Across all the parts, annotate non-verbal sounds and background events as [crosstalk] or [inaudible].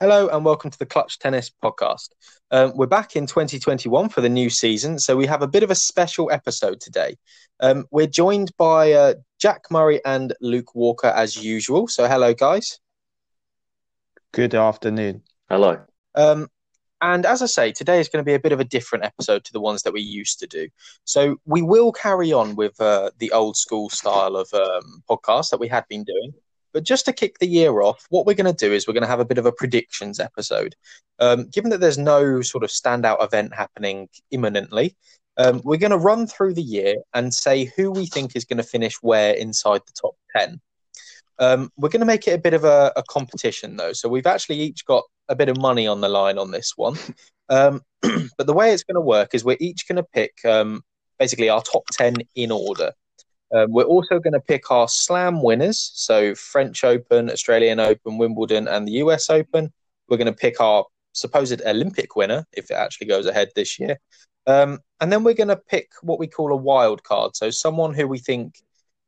Hello and welcome to the Clutch Tennis Podcast. Um, we're back in 2021 for the new season, so we have a bit of a special episode today. Um, we're joined by uh, Jack Murray and Luke Walker as usual. So, hello, guys. Good afternoon. Hello. Um, and as I say, today is going to be a bit of a different episode to the ones that we used to do. So, we will carry on with uh, the old school style of um, podcast that we had been doing. But just to kick the year off, what we're going to do is we're going to have a bit of a predictions episode. Um, given that there's no sort of standout event happening imminently, um, we're going to run through the year and say who we think is going to finish where inside the top 10. Um, we're going to make it a bit of a, a, competition, though. So we've actually each got a bit of money on the line on this one. Um, [clears throat] but the way it's going to work is we're each going to pick um, basically our top 10 in order. Um, we're also going to pick our slam winners, so French Open, Australian Open, Wimbledon, and the US Open. We're going to pick our supposed Olympic winner if it actually goes ahead this year. Um, and then we're going to pick what we call a wild card, so someone who we think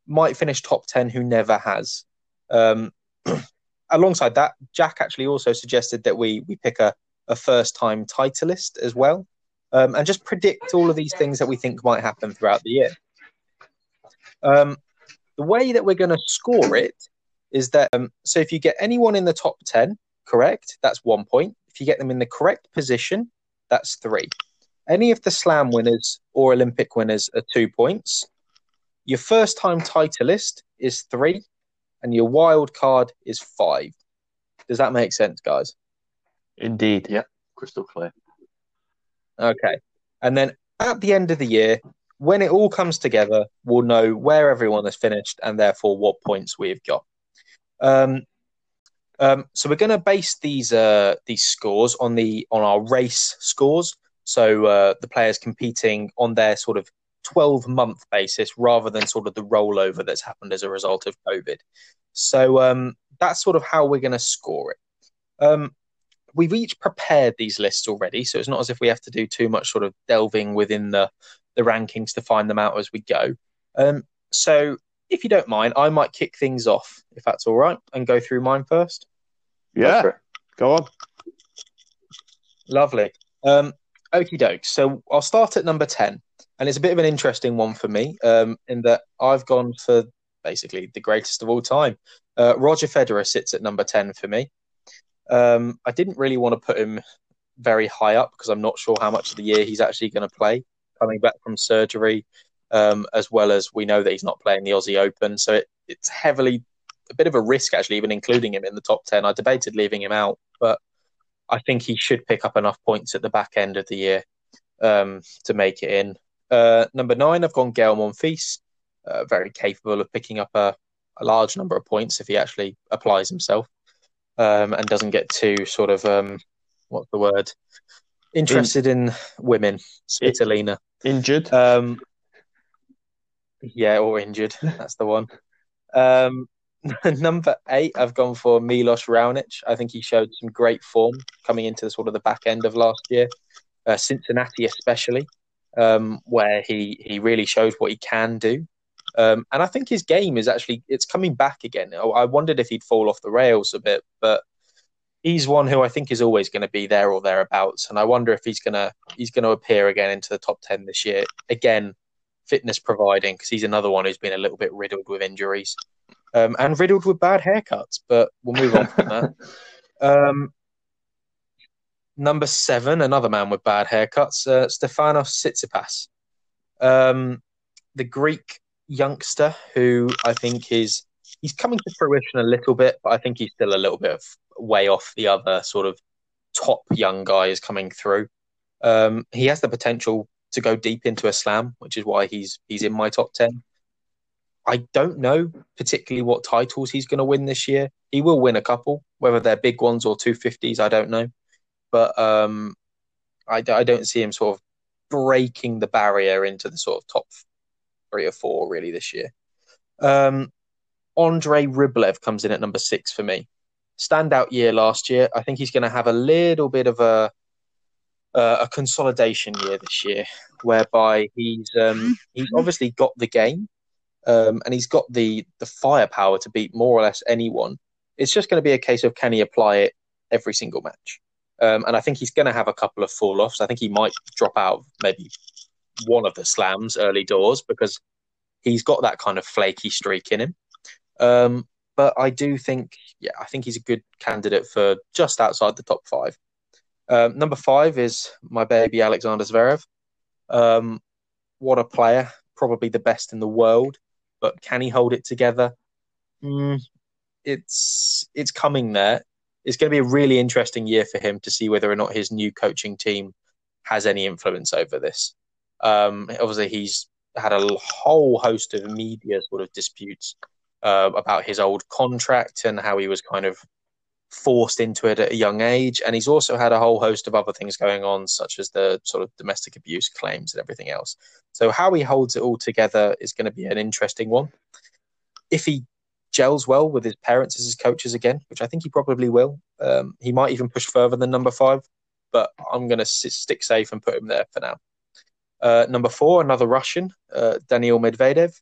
might finish top 10 who never has. Um, [clears throat] alongside that, Jack actually also suggested that we, we pick a, a first time titleist as well um, and just predict all of these things that we think might happen throughout the year. Um, the way that we're going to score it is that um, so if you get anyone in the top 10 correct, that's one point. If you get them in the correct position, that's three. Any of the slam winners or Olympic winners are two points. Your first time titleist is three, and your wild card is five. Does that make sense, guys? Indeed. Yeah, crystal clear. Okay. And then at the end of the year, when it all comes together, we'll know where everyone has finished and therefore what points we've got. Um, um, so we're going to base these uh, these scores on the on our race scores. So uh, the players competing on their sort of 12 month basis rather than sort of the rollover that's happened as a result of COVID. So um, that's sort of how we're going to score it. Um, we've each prepared these lists already, so it's not as if we have to do too much sort of delving within the the rankings to find them out as we go. Um, so, if you don't mind, I might kick things off, if that's all right, and go through mine first. Yeah, go on. Lovely. Um, Okie doke. So, I'll start at number 10. And it's a bit of an interesting one for me um, in that I've gone for basically the greatest of all time. Uh, Roger Federer sits at number 10 for me. Um, I didn't really want to put him very high up because I'm not sure how much of the year he's actually going to play coming back from surgery, um, as well as we know that he's not playing the Aussie Open. So it, it's heavily a bit of a risk, actually, even including him in the top 10. I debated leaving him out, but I think he should pick up enough points at the back end of the year um, to make it in. Uh, number nine, I've gone Gael Monfils, uh, very capable of picking up a, a, large number of points if he actually applies himself um, and doesn't get too sort of um, what's the word interested in, in women, Svitolina. Injured. Um, yeah, or injured. [laughs] That's the one. Um, [laughs] number eight, I've gone for Milos Raonic. I think he showed some great form coming into the sort of the back end of last year, uh, Cincinnati especially, um, where he he really shows what he can do. Um, and I think his game is actually it's coming back again. I wondered if he'd fall off the rails a bit, but he's one who I think is always going to be there or thereabouts, and I wonder if he's gonna he's going to appear again into the top ten this year. Again, fitness providing, because he's another one who's been a little bit riddled with injuries um, and riddled with bad haircuts. But we'll move on from that. [laughs] Um, number seven, another man with bad haircuts, uh, Stefanos Tsitsipas, um, the Greek youngster who I think is he's coming to fruition a little bit, but I think he's still a little bit of way off the other sort of top young guys coming through. Um, he has the potential to go deep into a slam, which is why he's he's in my top ten. I don't know particularly what titles he's going to win this year. He will win a couple, whether they're big ones or two fifties, I don't know. But um, I, I don't see him sort of breaking the barrier into the sort of top three or four really this year. Um, Andre Rublev comes in at number six for me. Standout year last year. I think he's going to have a little bit of a uh, a consolidation year this year, whereby he's um, he's obviously got the game, um, and he's got the the firepower to beat more or less anyone. It's just going to be a case of can he apply it every single match. Um, and I think he's going to have a couple of fall offs. I think he might drop out maybe one of the slams early doors because he's got that kind of flaky streak in him. Um, but I do think, yeah, I think he's a good candidate for just outside the top five. Um, number five is my baby Alexander Zverev. Um, what a player! Probably the best in the world, but can he hold it together? Mm, it's it's coming there. It's going to be a really interesting year for him to see whether or not his new coaching team has any influence over this. Um, obviously, he's had a whole host of media sort of disputes uh, about his old contract and how he was kind of forced into it at a young age. And he's also had a whole host of other things going on, such as the sort of domestic abuse claims and everything else. So, how he holds it all together is going to be an interesting one. If he gels well with his parents as his coaches again, which I think he probably will, um, he might even push further than number five, but I'm going to stick safe and put him there for now. Uh, number four, another Russian, uh, Daniil Medvedev,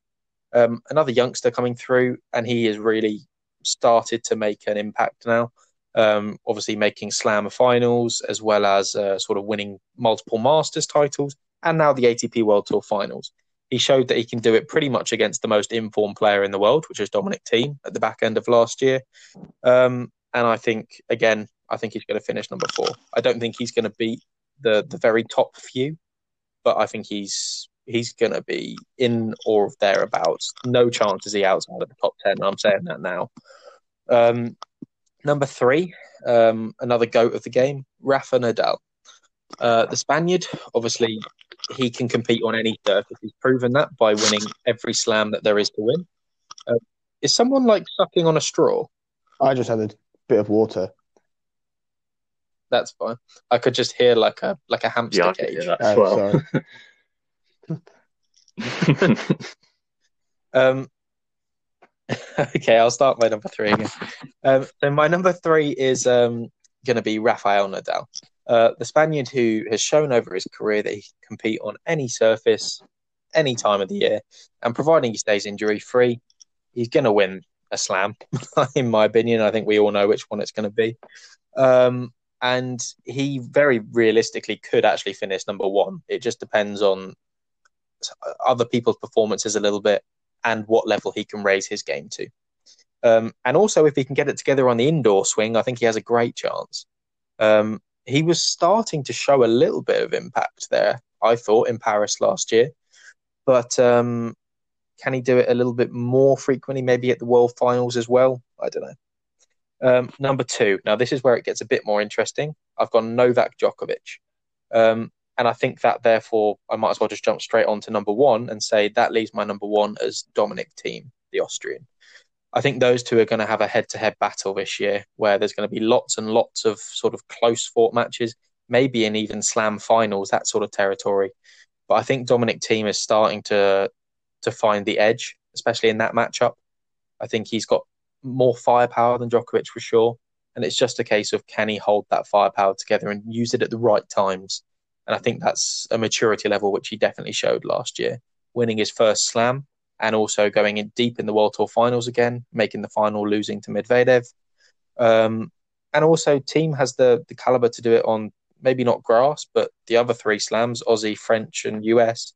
um, another youngster coming through, and he has really started to make an impact now. Um, obviously, making Slam finals as well as uh, sort of winning multiple Masters titles, and now the ATP World Tour finals. He showed that he can do it pretty much against the most informed player in the world, which is Dominic Thiem at the back end of last year. Um, and I think, again, I think he's going to finish number four. I don't think he's going to beat the the very top few, but I think he's he's going to be in or thereabouts. No chance is he outside of the top 10. I'm saying that now. Um, number three, um, another goat of the game, Rafa Nadal. Uh, the Spaniard, obviously, he can compete on any surface. He's proven that by winning every slam that there is to win. Uh, is someone like sucking on a straw? I just had a bit of water. That's fine. I could just hear like a like a hamster Yeah, I cage. can hear that Oh, as well. [laughs] [laughs] Um, [laughs] okay, I'll start my number three again. Um, so my number three is um, going to be Rafael Nadal, uh, the Spaniard who has shown over his career that he can compete on any surface, any time of the year, and providing he stays injury free, he's going to win a slam. [laughs] in my opinion, I think we all know which one it's going to be. Um, and he very realistically could actually finish number one. It just depends on other people's performances a little bit and what level he can raise his game to. Um, and also, if he can get it together on the indoor swing, I think he has a great chance. Um, he was starting to show a little bit of impact there, I thought, in Paris last year. But um, can he do it a little bit more frequently, maybe at the World Finals as well? I don't know. Um, number two. Now, this is where it gets a bit more interesting. I've got Novak Djokovic. And I think that therefore I might as well just jump straight on to number one and say that leaves my number one as Dominic Thiem, the Austrian. I think those two are going to have a head to head battle this year where there's going to be lots and lots of sort of close fought matches, maybe in even slam finals, that sort of territory. But I think Dominic Thiem is starting to to find the edge, especially in that matchup. I think he's got more firepower than Djokovic for sure. And it's just a case of can he hold that firepower together and use it at the right times. And I think that's a maturity level which he definitely showed last year, winning his first slam and also going in deep in the World Tour finals again, making the final, losing to Medvedev. Um, and also, Thiem has the the caliber to do it on maybe not grass, but the other three slams, Aussie, French, and US.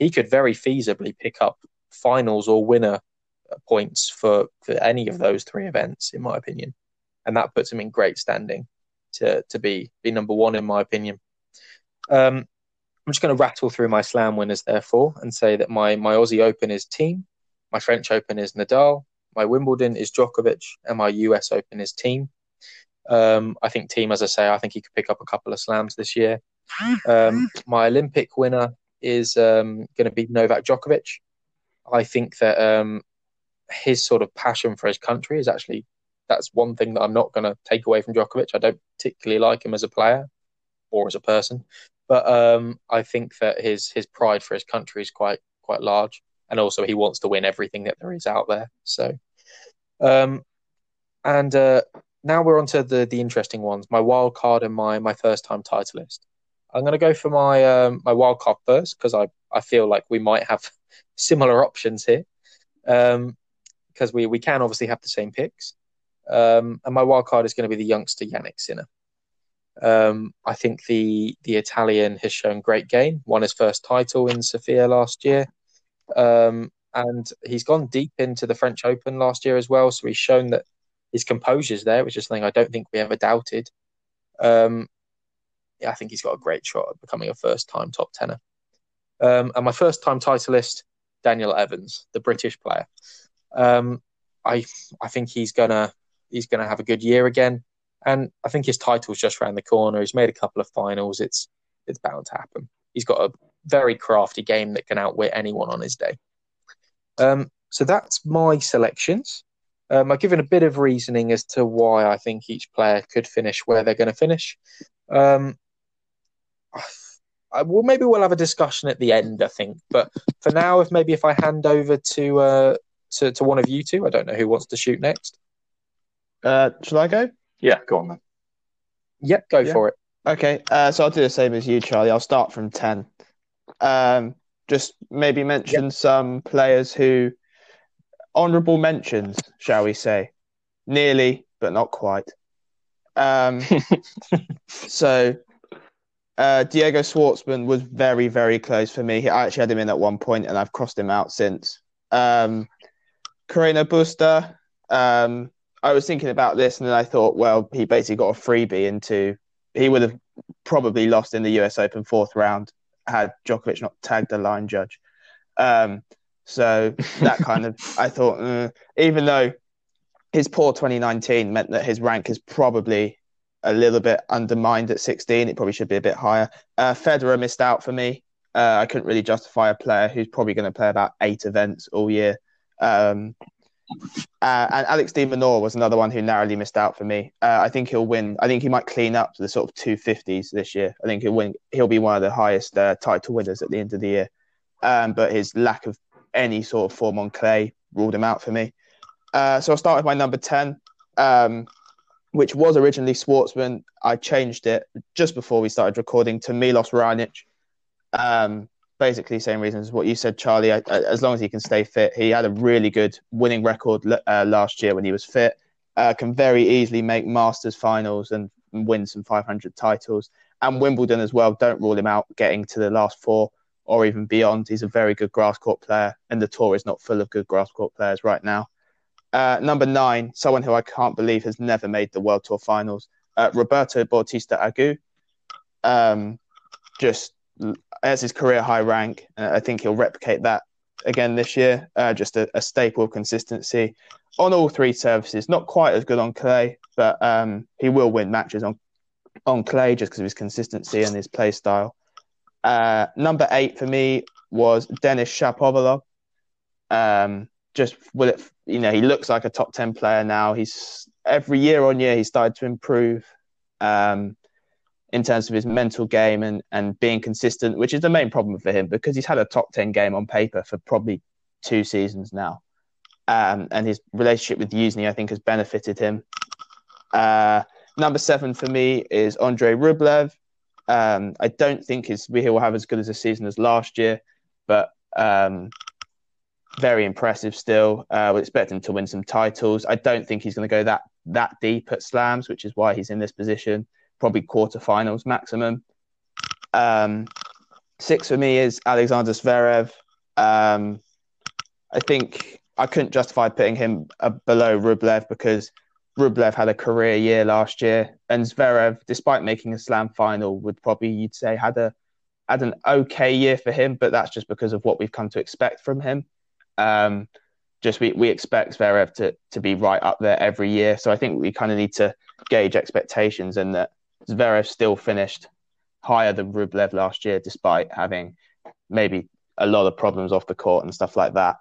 He could very feasibly pick up finals or winner points for, for any of those three events, in my opinion. And that puts him in great standing to, to be, be number one, in my opinion. Um, I'm just going to rattle through my slam winners, therefore, and say that my, my Aussie Open is Thiem, my French Open is Nadal, my Wimbledon is Djokovic, and my US Open is Thiem. Um, I think Thiem, as I say, I think he could pick up a couple of slams this year. Um, my Olympic winner is um, going to be Novak Djokovic. I think that um, his sort of passion for his country is actually that's one thing that I'm not going to take away from Djokovic. I don't particularly like him as a player or as a person, but um, I think that his his pride for his country is quite quite large, and also he wants to win everything that there is out there. So, um, and uh, now we're on to the the interesting ones. My wild card and my my first time titleist. I'm going to go for my um, my wild card first because I I feel like we might have [laughs] similar options here. Um, because we, we can obviously have the same picks. Um, and my wild card is going to be the youngster Jannik Sinner. Um, I think the the Italian has shown great game. Won his first title in Sofia last year, um, and he's gone deep into the French Open last year as well. So he's shown that his composure's there, which is something I don't think we ever doubted. Um, yeah, I think he's got a great shot at becoming a first time top tenner. Um, and my first time titleist, Daniel Evans, the British player. Um, I I think he's gonna he's gonna have a good year again. And I think his title's just around the corner. He's made a couple of finals. It's it's bound to happen. He's got a very crafty game that can outwit anyone on his day. Um, so that's my selections. Um, I've given a bit of reasoning as to why I think each player could finish where they're going to finish. Um, I, well, maybe we'll have a discussion at the end. I think, but for now, if maybe if I hand over to uh, to to one of you two, I don't know who wants to shoot next. Uh, shall I go? Yeah, go on then. Yep, go yeah. for it. Okay, uh, so I'll do the same as you, Charlie. I'll start from 10. Um, just maybe mention yep. some players who, honourable mentions, shall we say. Nearly, but not quite. Um, [laughs] so, uh, Diego Schwartzman was very, very close for me. I actually had him in at one point and I've crossed him out since. Um, Carreno Busta, um, I was thinking about this, and then I thought, well, he basically got a freebie into. He would have probably lost in the U.S. Open fourth round had Djokovic not tagged the line judge. Um, so that [laughs] kind of, I thought, uh, even though his poor 2019 meant that his rank is probably a little bit undermined at 16, it probably should be a bit higher. Uh, Federer missed out for me. Uh, I couldn't really justify a player who's probably going to play about eight events all year. Um, uh, and Alex de Minaur was another one who narrowly missed out for me. Uh, I think he'll win. I think he might clean up to the sort of 250s this year. I think he'll win. He'll be one of the highest uh, title winners at the end of the year. Um, but his lack of any sort of form on clay ruled him out for me. Uh, so I'll start with my number 10, um, which was originally Schwartzman. I changed it just before we started recording to Milos Raonic. Um, basically same reasons as what you said, Charlie. as long as he can stay fit, he had a really good winning record uh, last year when he was fit. Uh, can very easily make Masters finals and win some 500 titles. And Wimbledon as well. Don't rule him out getting to the last four or even beyond. He's a very good grass court player, and the tour is not full of good grass court players right now. Uh, number nine, someone who I can't believe has never made the World Tour finals, uh, Roberto Bautista Agut. Um, just as his career high rank. Uh, I think he'll replicate that again this year. Uh, just a, a, staple of consistency on all three surfaces. Not quite as good on clay, but um, he will win matches on on clay just because of his consistency and his play style. Uh, number eight for me was Denis Shapovalov. Um, just will it, you know, he looks like a top ten player now. He's every year on year he started to improve. Um, in terms of his mental game and, and being consistent, which is the main problem for him because he's had a top 10 game on paper for probably two seasons now. Um, and his relationship with Youzhny, I think, has benefited him. Uh, number seven for me is Andre Rublev. Um, I don't think his, he will have as good as a season as last year, but um, very impressive still. Uh, we expect him to win some titles. I don't think he's going to go that that deep at slams, which is why he's in this position probably quarterfinals maximum. Um, six for me is Alexander Zverev. Um, I think I couldn't justify putting him uh, below Rublev because Rublev had a career year last year, and Zverev, despite making a Slam final, would probably you'd say had a had an okay year for him, but that's just because of what we've come to expect from him. Um, just we, we expect Zverev to to be right up there every year, so I think we kind of need to gauge expectations and that Zverev still finished higher than Rublev last year, despite having maybe a lot of problems off the court and stuff like that.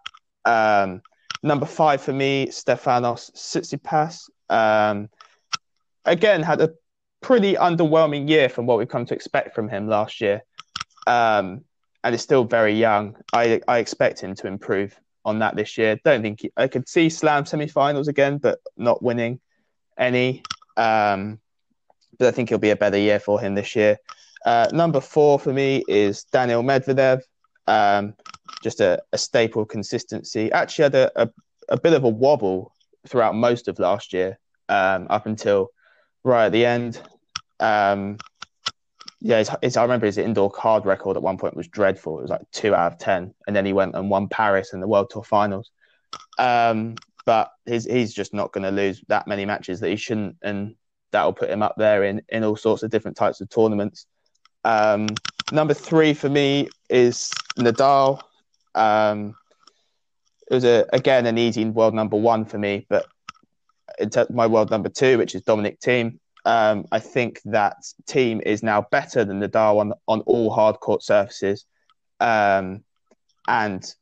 Um, number five for me, Stefanos Tsitsipas. Um, again, had a pretty underwhelming year from what we've come to expect from him last year. Um, and is still very young. I, I expect him to improve on that this year. Don't think he, I could see Slam semi-finals again, but not winning any. Um, but I think it'll be a better year for him this year. Uh, number four for me is Daniel Medvedev. Um, just a, a, staple consistency. Actually, had a, a, a, bit of a wobble throughout most of last year. um, up until right at the end. Um, yeah, it's, it's, I remember his indoor card record at one point was dreadful. It was like two out of ten, and then he went and won Paris in the World Tour Finals. Um, but he's he's just not going to lose that many matches that he shouldn't, and that will put him up there in in all sorts of different types of tournaments. Um, number three for me is Nadal. Um, it was a, again an easy world number one for me, but my world number two, which is Dominic Thiem. Um, I think that Thiem is now better than Nadal on on all hard court surfaces, um, and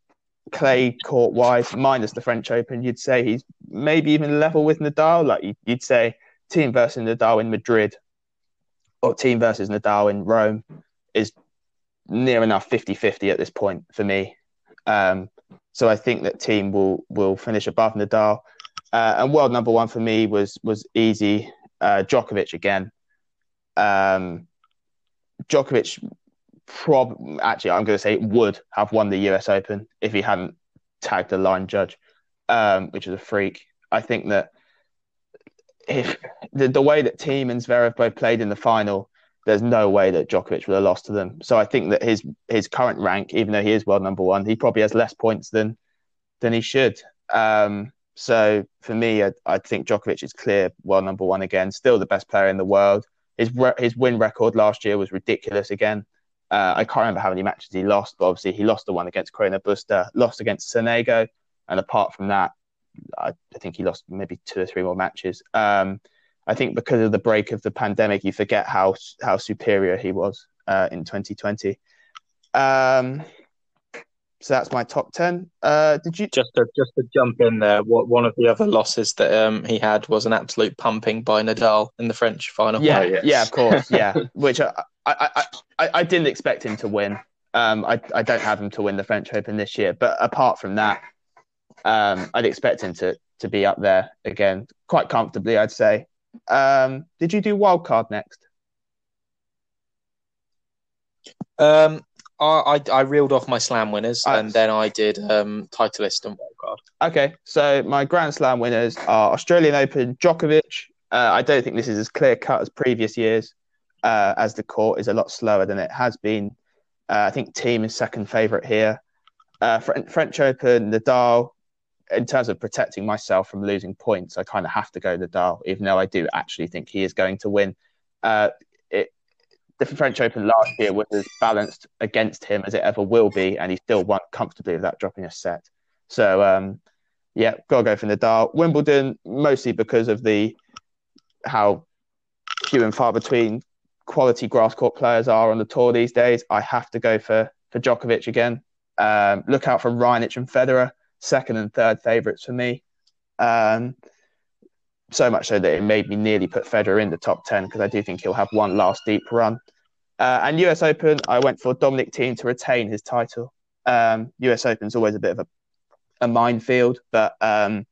clay court wise, minus the French Open, you'd say he's maybe even level with Nadal. Like you'd say, Thiem versus Nadal in Madrid, or Thiem versus Nadal in Rome, is near enough 50-50 at this point for me. Um, so I think that Thiem will will finish above Nadal. Uh, and world number one for me was was easy. Uh, Djokovic again. Um, Djokovic prob actually I'm going to say would have won the US Open if he hadn't tagged the line judge, um, which is a freak. I think that if the, the way that Thiem and Zverev both played in the final, there's no way that Djokovic would have lost to them. So I think that his his current rank, even though he is world number one, he probably has less points than than he should. Um, so for me, I, I, think Djokovic is clear world number one again. Still the best player in the world. His his win record last year was ridiculous again. Uh, I can't remember how many matches he lost, but obviously he lost the one against Carreño Busta, lost against Sonego, and apart from that, I, I, think he lost maybe two or three more matches. Um, I think because of the break of the pandemic, you forget how how superior he was uh, in 2020. Um, so that's my top ten. Uh, did you just to just to jump in there? What one of the other losses that um, he had was an absolute pumping by Nadal in the French final. Yeah, oh, yes. yeah, of course, [laughs] yeah. Which I, I, I, I didn't expect him to win. Um, I I don't have him to win the French Open this year, but apart from that, um, I'd expect him to to be up there again quite comfortably. I'd say. Um, did you do wild card next? Um, I, I, I reeled off my slam winners uh, and then I did um, Titleist and wildcard. Okay, so my Grand Slam winners are Australian Open, Djokovic. Uh, I don't think this is as clear cut as previous years, uh, as the court is a lot slower than it has been. Uh, I think Thiem is second favourite here. Uh, French Open, Nadal. In terms of protecting myself from losing points, I kind of have to go the Nadal, even though I do actually think he is going to win. Uh, the French Open last year was as balanced against him as it ever will be, and he still won comfortably without dropping a set. So, um, yeah, gotta go for Nadal. Wimbledon mostly because of the how few and far between quality grass court players are on the tour these days. I have to go for for Djokovic again. Um, look out for Raonic and Federer, second and third favourites for me. Um, so much so that it made me nearly put Federer in the top 10 because I do think he'll have one last deep run. Uh, and US Open, I went for Dominic Thiem to retain his title. Um, US Open's always a bit of a, a minefield, but um,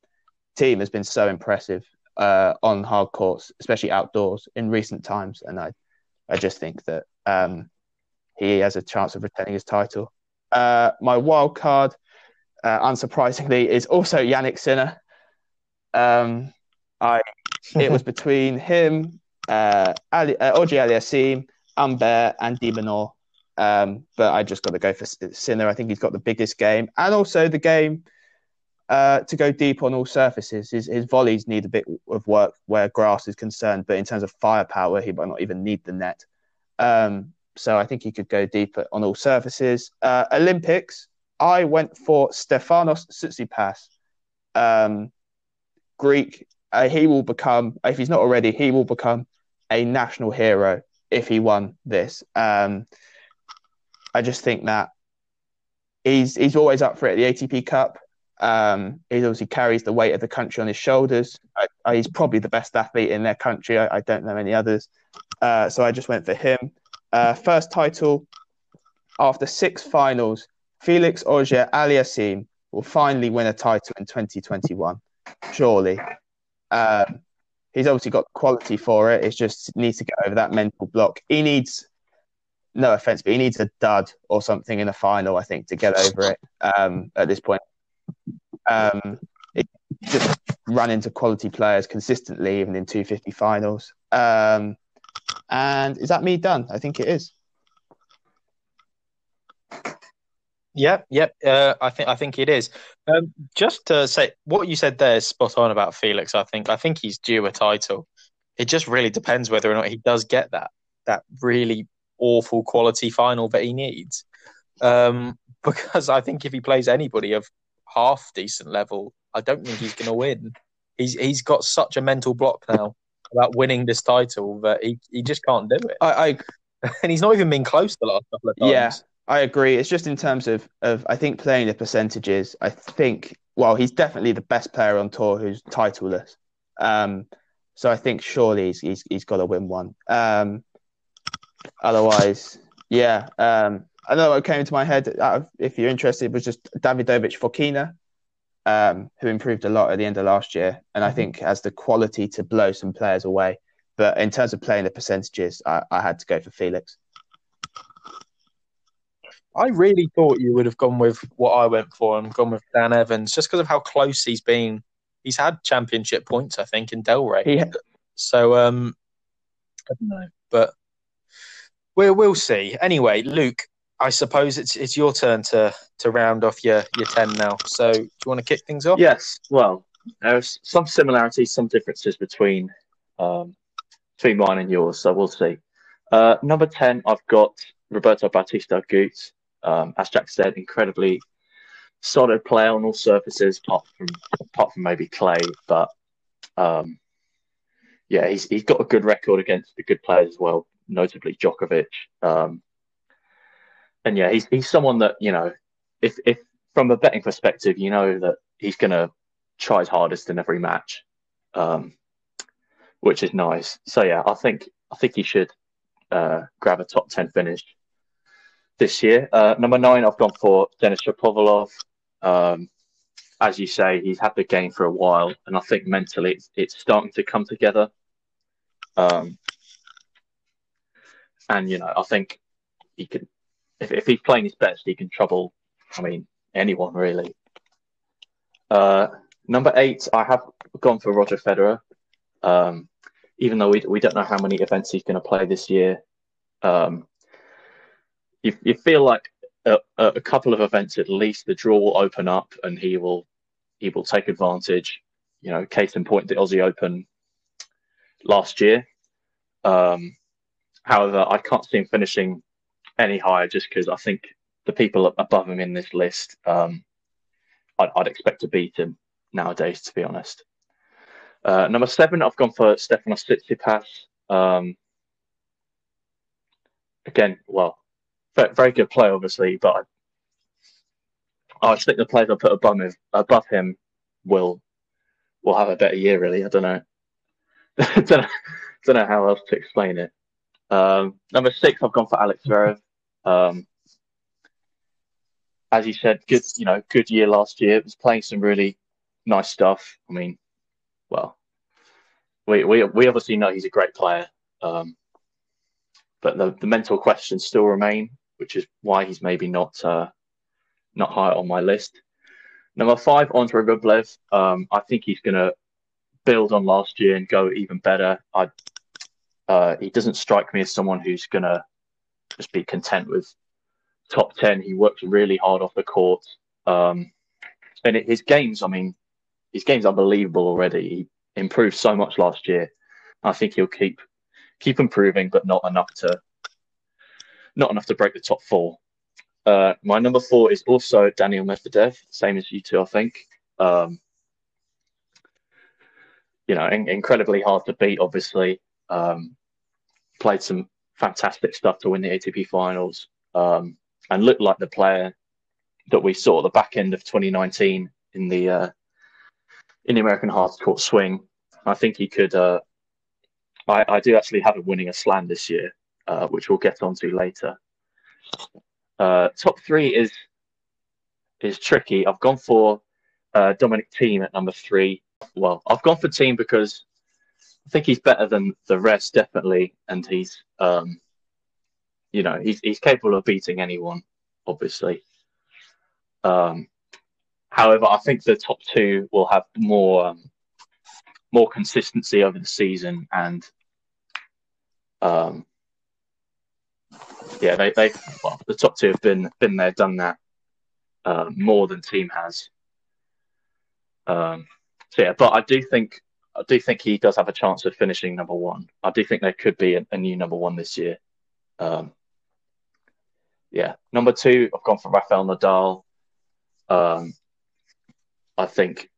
Thiem has been so impressive uh, on hard courts, especially outdoors in recent times. And I, I just think that um, he has a chance of retaining his title. Uh, my wild card, uh, unsurprisingly, is also Jannik Sinner. Um, I [laughs] it was between him, uh, Ali, uh, Auger Aliassime, Humbert, and de Minaur. Um, but I just got to go for Sinner. I think he's got the biggest game, and also the game uh, to go deep on all surfaces. His, his volleys need a bit of work where grass is concerned, but in terms of firepower, he might not even need the net. Um, so I think he could go deeper on all surfaces. Uh, Olympics, I went for Stefanos Tsitsipas, um, Greek uh, he will become, if he's not already, he will become a national hero if he won this. Um, I just think that he's he's always up for it. The ATP Cup. Um, he obviously carries the weight of the country on his shoulders. I, I, he's probably the best athlete in their country. I, I don't know any others. Uh, so I just went for him. Uh, first title after six finals. Felix Auger Aliassime will finally win a title in 2021. Surely. Um, he's obviously got quality for it. It just needs to get over that mental block. He needs, no offense, but he needs a dud or something in the final, I think, to get over it um, at this point. Um, it, just run into quality players consistently, even in 250 finals. Um, and is that me done? I think it is. Yep, yep. Uh, I think I think it is. Um, just to say what you said there is spot on about Felix. I think I think he's due a title. It just really depends whether or not he does get that that really awful quality final that he needs. Um, [laughs] because I think if he plays anybody of half decent level, I don't think he's going to win. He's he's got such a mental block now about winning this title that he, he just can't do it. I, I [laughs] and he's not even been close the last couple of times. Yeah, I agree. It's just in terms of of I think playing the percentages. I think well, he's definitely the best player on tour who's titleless. Um, so I think surely he's he's, he's got to win one. Um, otherwise, yeah. Um, I know what came into my head. If you're interested, was just Davidovich Fokina, um, who improved a lot at the end of last year, and I mm-hmm. think has the quality to blow some players away. But in terms of playing the percentages, I, I had to go for Felix. I really thought you would have gone with what I went for and gone with Dan Evans, just because of how close he's been. He's had championship points, I think, in Delray. Yeah. So, um, I don't know, but we'll we'll see. Anyway, Luke, I suppose it's it's your turn to to round off your your ten now. So, do you want to kick things off? Yes. Well, there's some similarities, some differences between um, between mine and yours. So we'll see. Uh, number ten, I've got Roberto Bautista Agut. Um, as Jack said, incredibly solid player on all surfaces, apart from apart from maybe clay. But um, yeah, he's he's got a good record against the good players as well, notably Djokovic. Um, and yeah, he's he's someone that you know, if if from a betting perspective, you know that he's going to try his hardest in every match, um, which is nice. So yeah, I think I think he should uh, grab a top ten finish this year. Uh, number nine, I've gone for Denis Shapovalov. Um, as you say, he's had the game for a while, and I think mentally it's, it's starting to come together. Um, and you know, I think he can, if, if he's playing his best, he can trouble. I mean, anyone really. Uh, number eight, I have gone for Roger Federer. Um, even though we we don't know how many events he's going to play this year, um, you, you feel like a, a, couple of events at least the draw will open up and he will he will take advantage. You know, case in point, the Aussie Open last year. Um, however, I can't see him finishing any higher just because I think the people above him in this list, um, I'd, I'd, expect to beat him nowadays, to be honest. Uh, number seven, I've gone for Stefanos Tsitsipas. Um, again, well, very good play, obviously, but I, I think the players I put above him, above him will will have a better year. Really, I don't know. [laughs] don't know, don't know how else to explain it. Um, number six, I've gone for Alex Zverev. Um, as you said, good you know good year last year. He was playing some really nice stuff. I mean, well, we we we obviously know he's a great player. Um, but the, the mental questions still remain which is why he's maybe not uh, not high on my list. Number five, Andre Rublev. Um, I think he's going to build on last year and go even better. I, uh, he doesn't strike me as someone who's going to just be content with top 10. He works really hard off the court. Um, and it, his games, I mean, his game's are unbelievable already. He improved so much last year. I think he'll keep keep improving, but not enough to not enough to break the top four. Uh, my number four is also Daniel Medvedev, same as you two, I think. Um, you know, in- incredibly hard to beat, obviously. Um, played some fantastic stuff to win the ATP finals um, and looked like the player that we saw at the back end of 2019 in the uh, in the American hard court swing. I think he could. Uh, I, I do actually have him winning a slam this year, uh, which we'll get onto later. Uh, top three is is tricky. I've gone for uh, Dominic Thiem at number three. Well, I've gone for Thiem because I think he's better than the rest, definitely, and he's um, you know he's he's capable of beating anyone, obviously. Um, however, I think the top two will have more um, more consistency over the season, and um, yeah, they they well, the top two have been been there, done that uh, more than Thiem has. Um, so yeah, but I do think I do think he does have a chance of finishing number one. I do think there could be a, a new number one this year. Um, yeah, number two, I've gone for Rafael Nadal. Um, I think,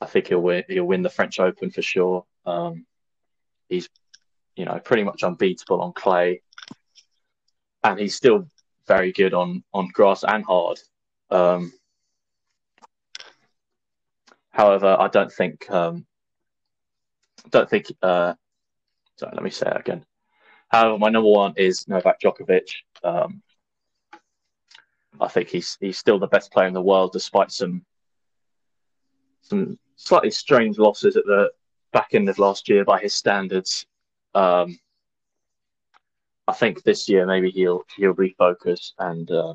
I think he'll win. He'll win the French Open for sure. Um, he's, you know, pretty much unbeatable on clay, and he's still very good on on grass and hard. Um, however, I don't think, um, don't think. Uh, sorry, let me say it again. However, my number one is Novak Djokovic. Um, I think he's he's still the best player in the world, despite some some slightly strange losses at the back end of last year by his standards. Um, I think this year maybe he'll he'll refocus and uh,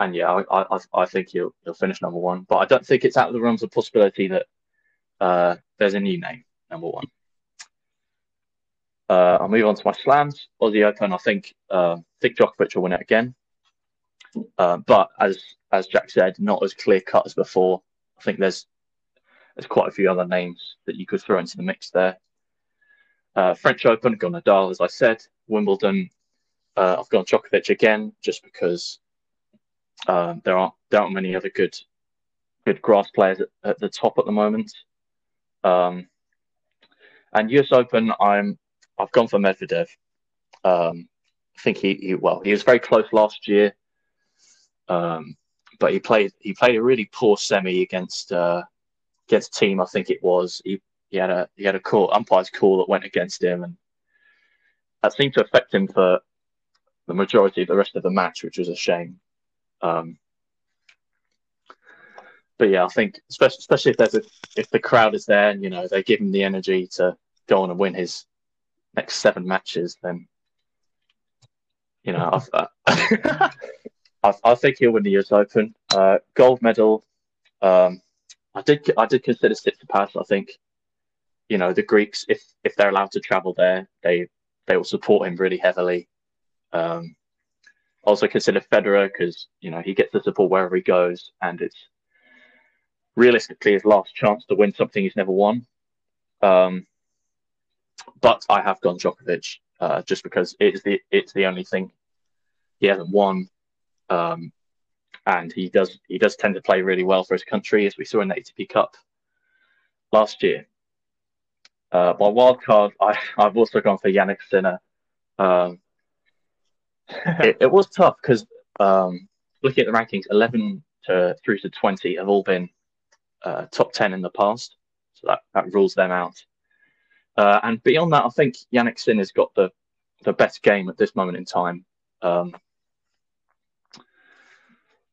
and yeah, I, I I think he'll he'll finish number one. But I don't think it's out of the realms of possibility that uh, there's a new name number one. Uh, I'll move on to my slams. Aussie Open, I think uh, think Djokovic will win it again. Uh, but as as Jack said, not as clear cut as before. I think there's there's quite a few other names that you could throw into the mix there. Uh, French Open, gone Nadal, as I said. Wimbledon, uh, I've gone Djokovic again, just because uh, there aren't there aren't many other good good grass players at, at the top at the moment. Um, and US Open, I'm I've gone for Medvedev. Um, I think he, he, well he was very close last year, um, but he played he played a really poor semi against uh, against Thiem. I think it was he he had a he had a call umpire's call that went against him, and that seemed to affect him for the majority of the rest of the match, which was a shame. Um, but yeah, I think especially especially if there's a, if the crowd is there and you know they give him the energy to go on and win his next seven matches, then you know I, I, [laughs] think he'll win the US Open. Uh, gold medal. Um, I did I did consider Tsitsipas. I think you know the Greeks, if if they're allowed to travel there, they they will support him really heavily. Um, also consider Federer because you know he gets the support wherever he goes, and it's realistically his last chance to win something he's never won. Um, but I have gone Djokovic uh, just because it's the it's the only thing he hasn't won, um, and he does he does tend to play really well for his country, as we saw in the ATP Cup last year. Uh, my wild card, I, I've also gone for Jannik Sinner. Um, [laughs] it, it, was tough because um, looking at the rankings, eleven to through to twenty have all been uh, top ten in the past, so that, that rules them out. Uh, and beyond that, I think Jannik Sinner's got the the best game at this moment in time, um,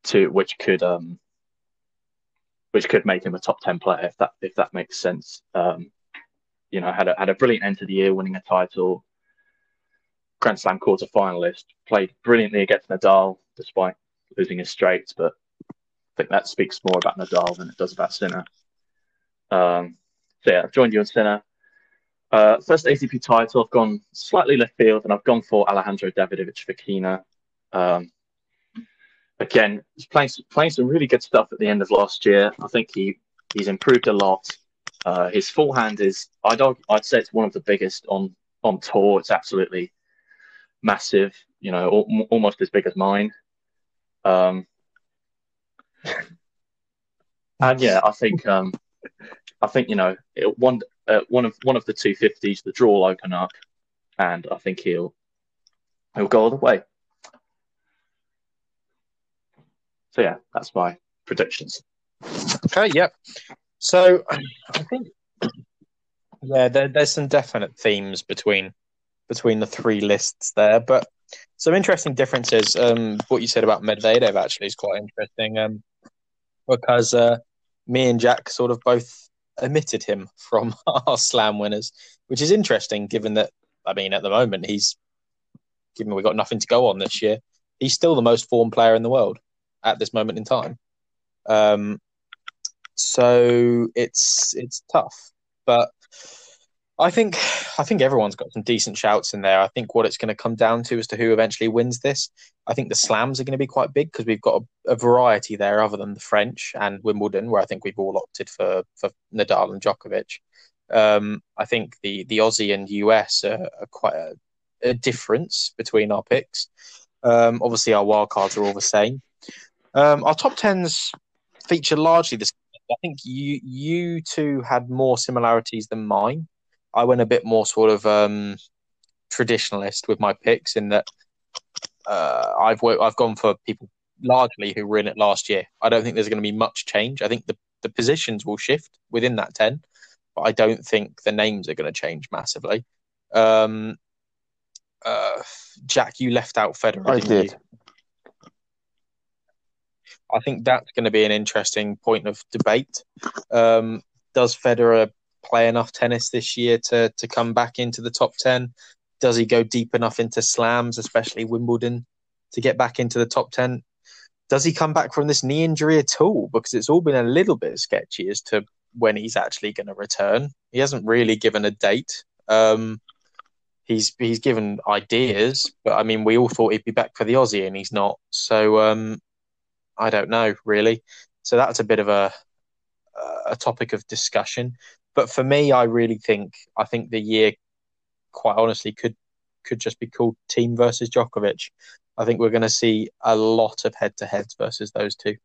to which could um, which could make him a top ten player if that if that makes sense. Um, you know, had a had a brilliant end to the year, winning a title, Grand Slam quarter finalist, played brilliantly against Nadal despite losing his straights, but I think that speaks more about Nadal than it does about Sinner. Um, so yeah, I've joined you on Sinner. Uh, first ATP title, I've gone slightly left field, and I've gone for Alejandro Davidovich Fokina. Um, again, he's playing playing some really good stuff at the end of last year. I think he he's improved a lot. Uh, his forehand is I'd I'd say it's one of the biggest on on tour. It's absolutely massive. You know, al- almost as big as mine. Um, [laughs] and yeah, I think um, I think you know it, one uh, one of one of the two fifties, the draw will open up, and I think he'll he'll go all the way. So yeah, that's my predictions. Okay, yep. So [clears throat] I think yeah, there, there's some definite themes between between the three lists there, but some interesting differences. Um, what you said about Medvedev actually is quite interesting. Um, because uh, me and Jack sort of both omitted him [laughs] from our slam winners, which is interesting given that, I mean, at the moment, he's, given we've got nothing to go on this year, he's still the most formed player in the world. at this moment in time. Um, so it's it's tough, but I think I think everyone's got some decent shouts in there. I think what it's going to come down to as to who eventually wins this. I think the slams are going to be quite big because we've got a, a, variety there other than the French and Wimbledon, where I think we've all opted for for Nadal and Djokovic. Um, I think the the Aussie and US are, are quite a, a, difference between our picks. Um, obviously, our wildcards are all the same. Um, our top tens feature largely this. I think you you two had more similarities than mine. I went a bit more sort of um, traditionalist with my picks in that uh, I've worked, I've gone for people largely who were in it last year. I don't think there's going to be much change. I think the, the positions will shift within that 10, but I don't think the names are going to change massively. Um, uh, Jack, you left out Federer. I did. You? I think that's going to be an interesting point of debate. Um, does Federer play enough tennis this year to to come back into the top ten? Does he go deep enough into slams, especially Wimbledon, to get back into the top ten? Does he come back from this knee injury at all? Because it's all been a little bit sketchy as to when he's actually going to return. He hasn't really given a date. Um, he's he's given ideas, but I mean, we all thought he'd be back for the Aussie, and he's not. So um, I don't know really. So that's a bit of a a topic of discussion. But for me, I really think I think the year, quite honestly, could could just be called Thiem versus Djokovic. I think we're going to see a lot of head to heads versus those two.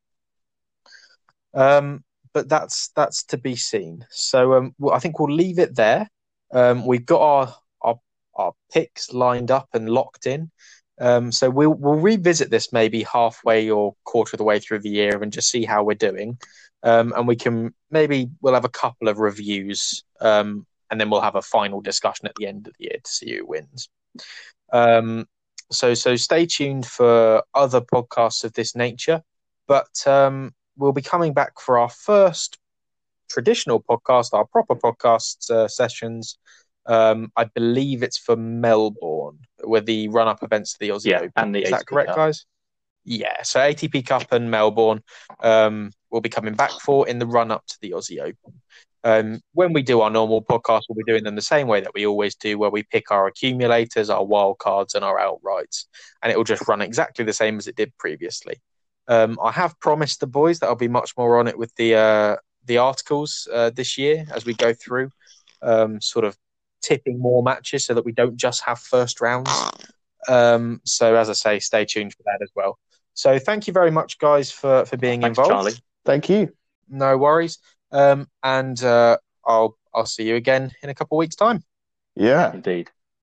Um, but that's that's to be seen. So um, I think we'll leave it there. Um, we've got our, our our picks lined up and locked in. Um, so we'll we'll revisit this maybe halfway or quarter of the way through the year and just see how we're doing um, and we can maybe we'll have a couple of reviews, um, and then we'll have a final discussion at the end of the year to see who wins. Um, so so stay tuned for other podcasts of this nature, but um, we'll be coming back for our first traditional podcast, our proper podcast uh, sessions. Um, I believe it's for Melbourne, with the run-up events to the Aussie yeah, Open. And the Is that correct, guys? Yeah, so ATP Cup and Melbourne um, will be coming back for in the run up to the Aussie Open. Um, when we do our normal podcast, we'll be doing them the same way that we always do, where we pick our accumulators, our wild cards, and our outrights, and it will just run exactly the same as it did previously. Um, I have promised the boys that I'll be much more on it with the uh, the articles uh, this year as we go through, um, sort of tipping more matches so that we don't just have first rounds. Um, so as I say, stay tuned for that as well. So thank you very much, guys, for for being Thanks, involved. Charlie. Thank you. No worries. Um, and uh, I'll I'll see you again in a couple of weeks' time. Yeah, indeed.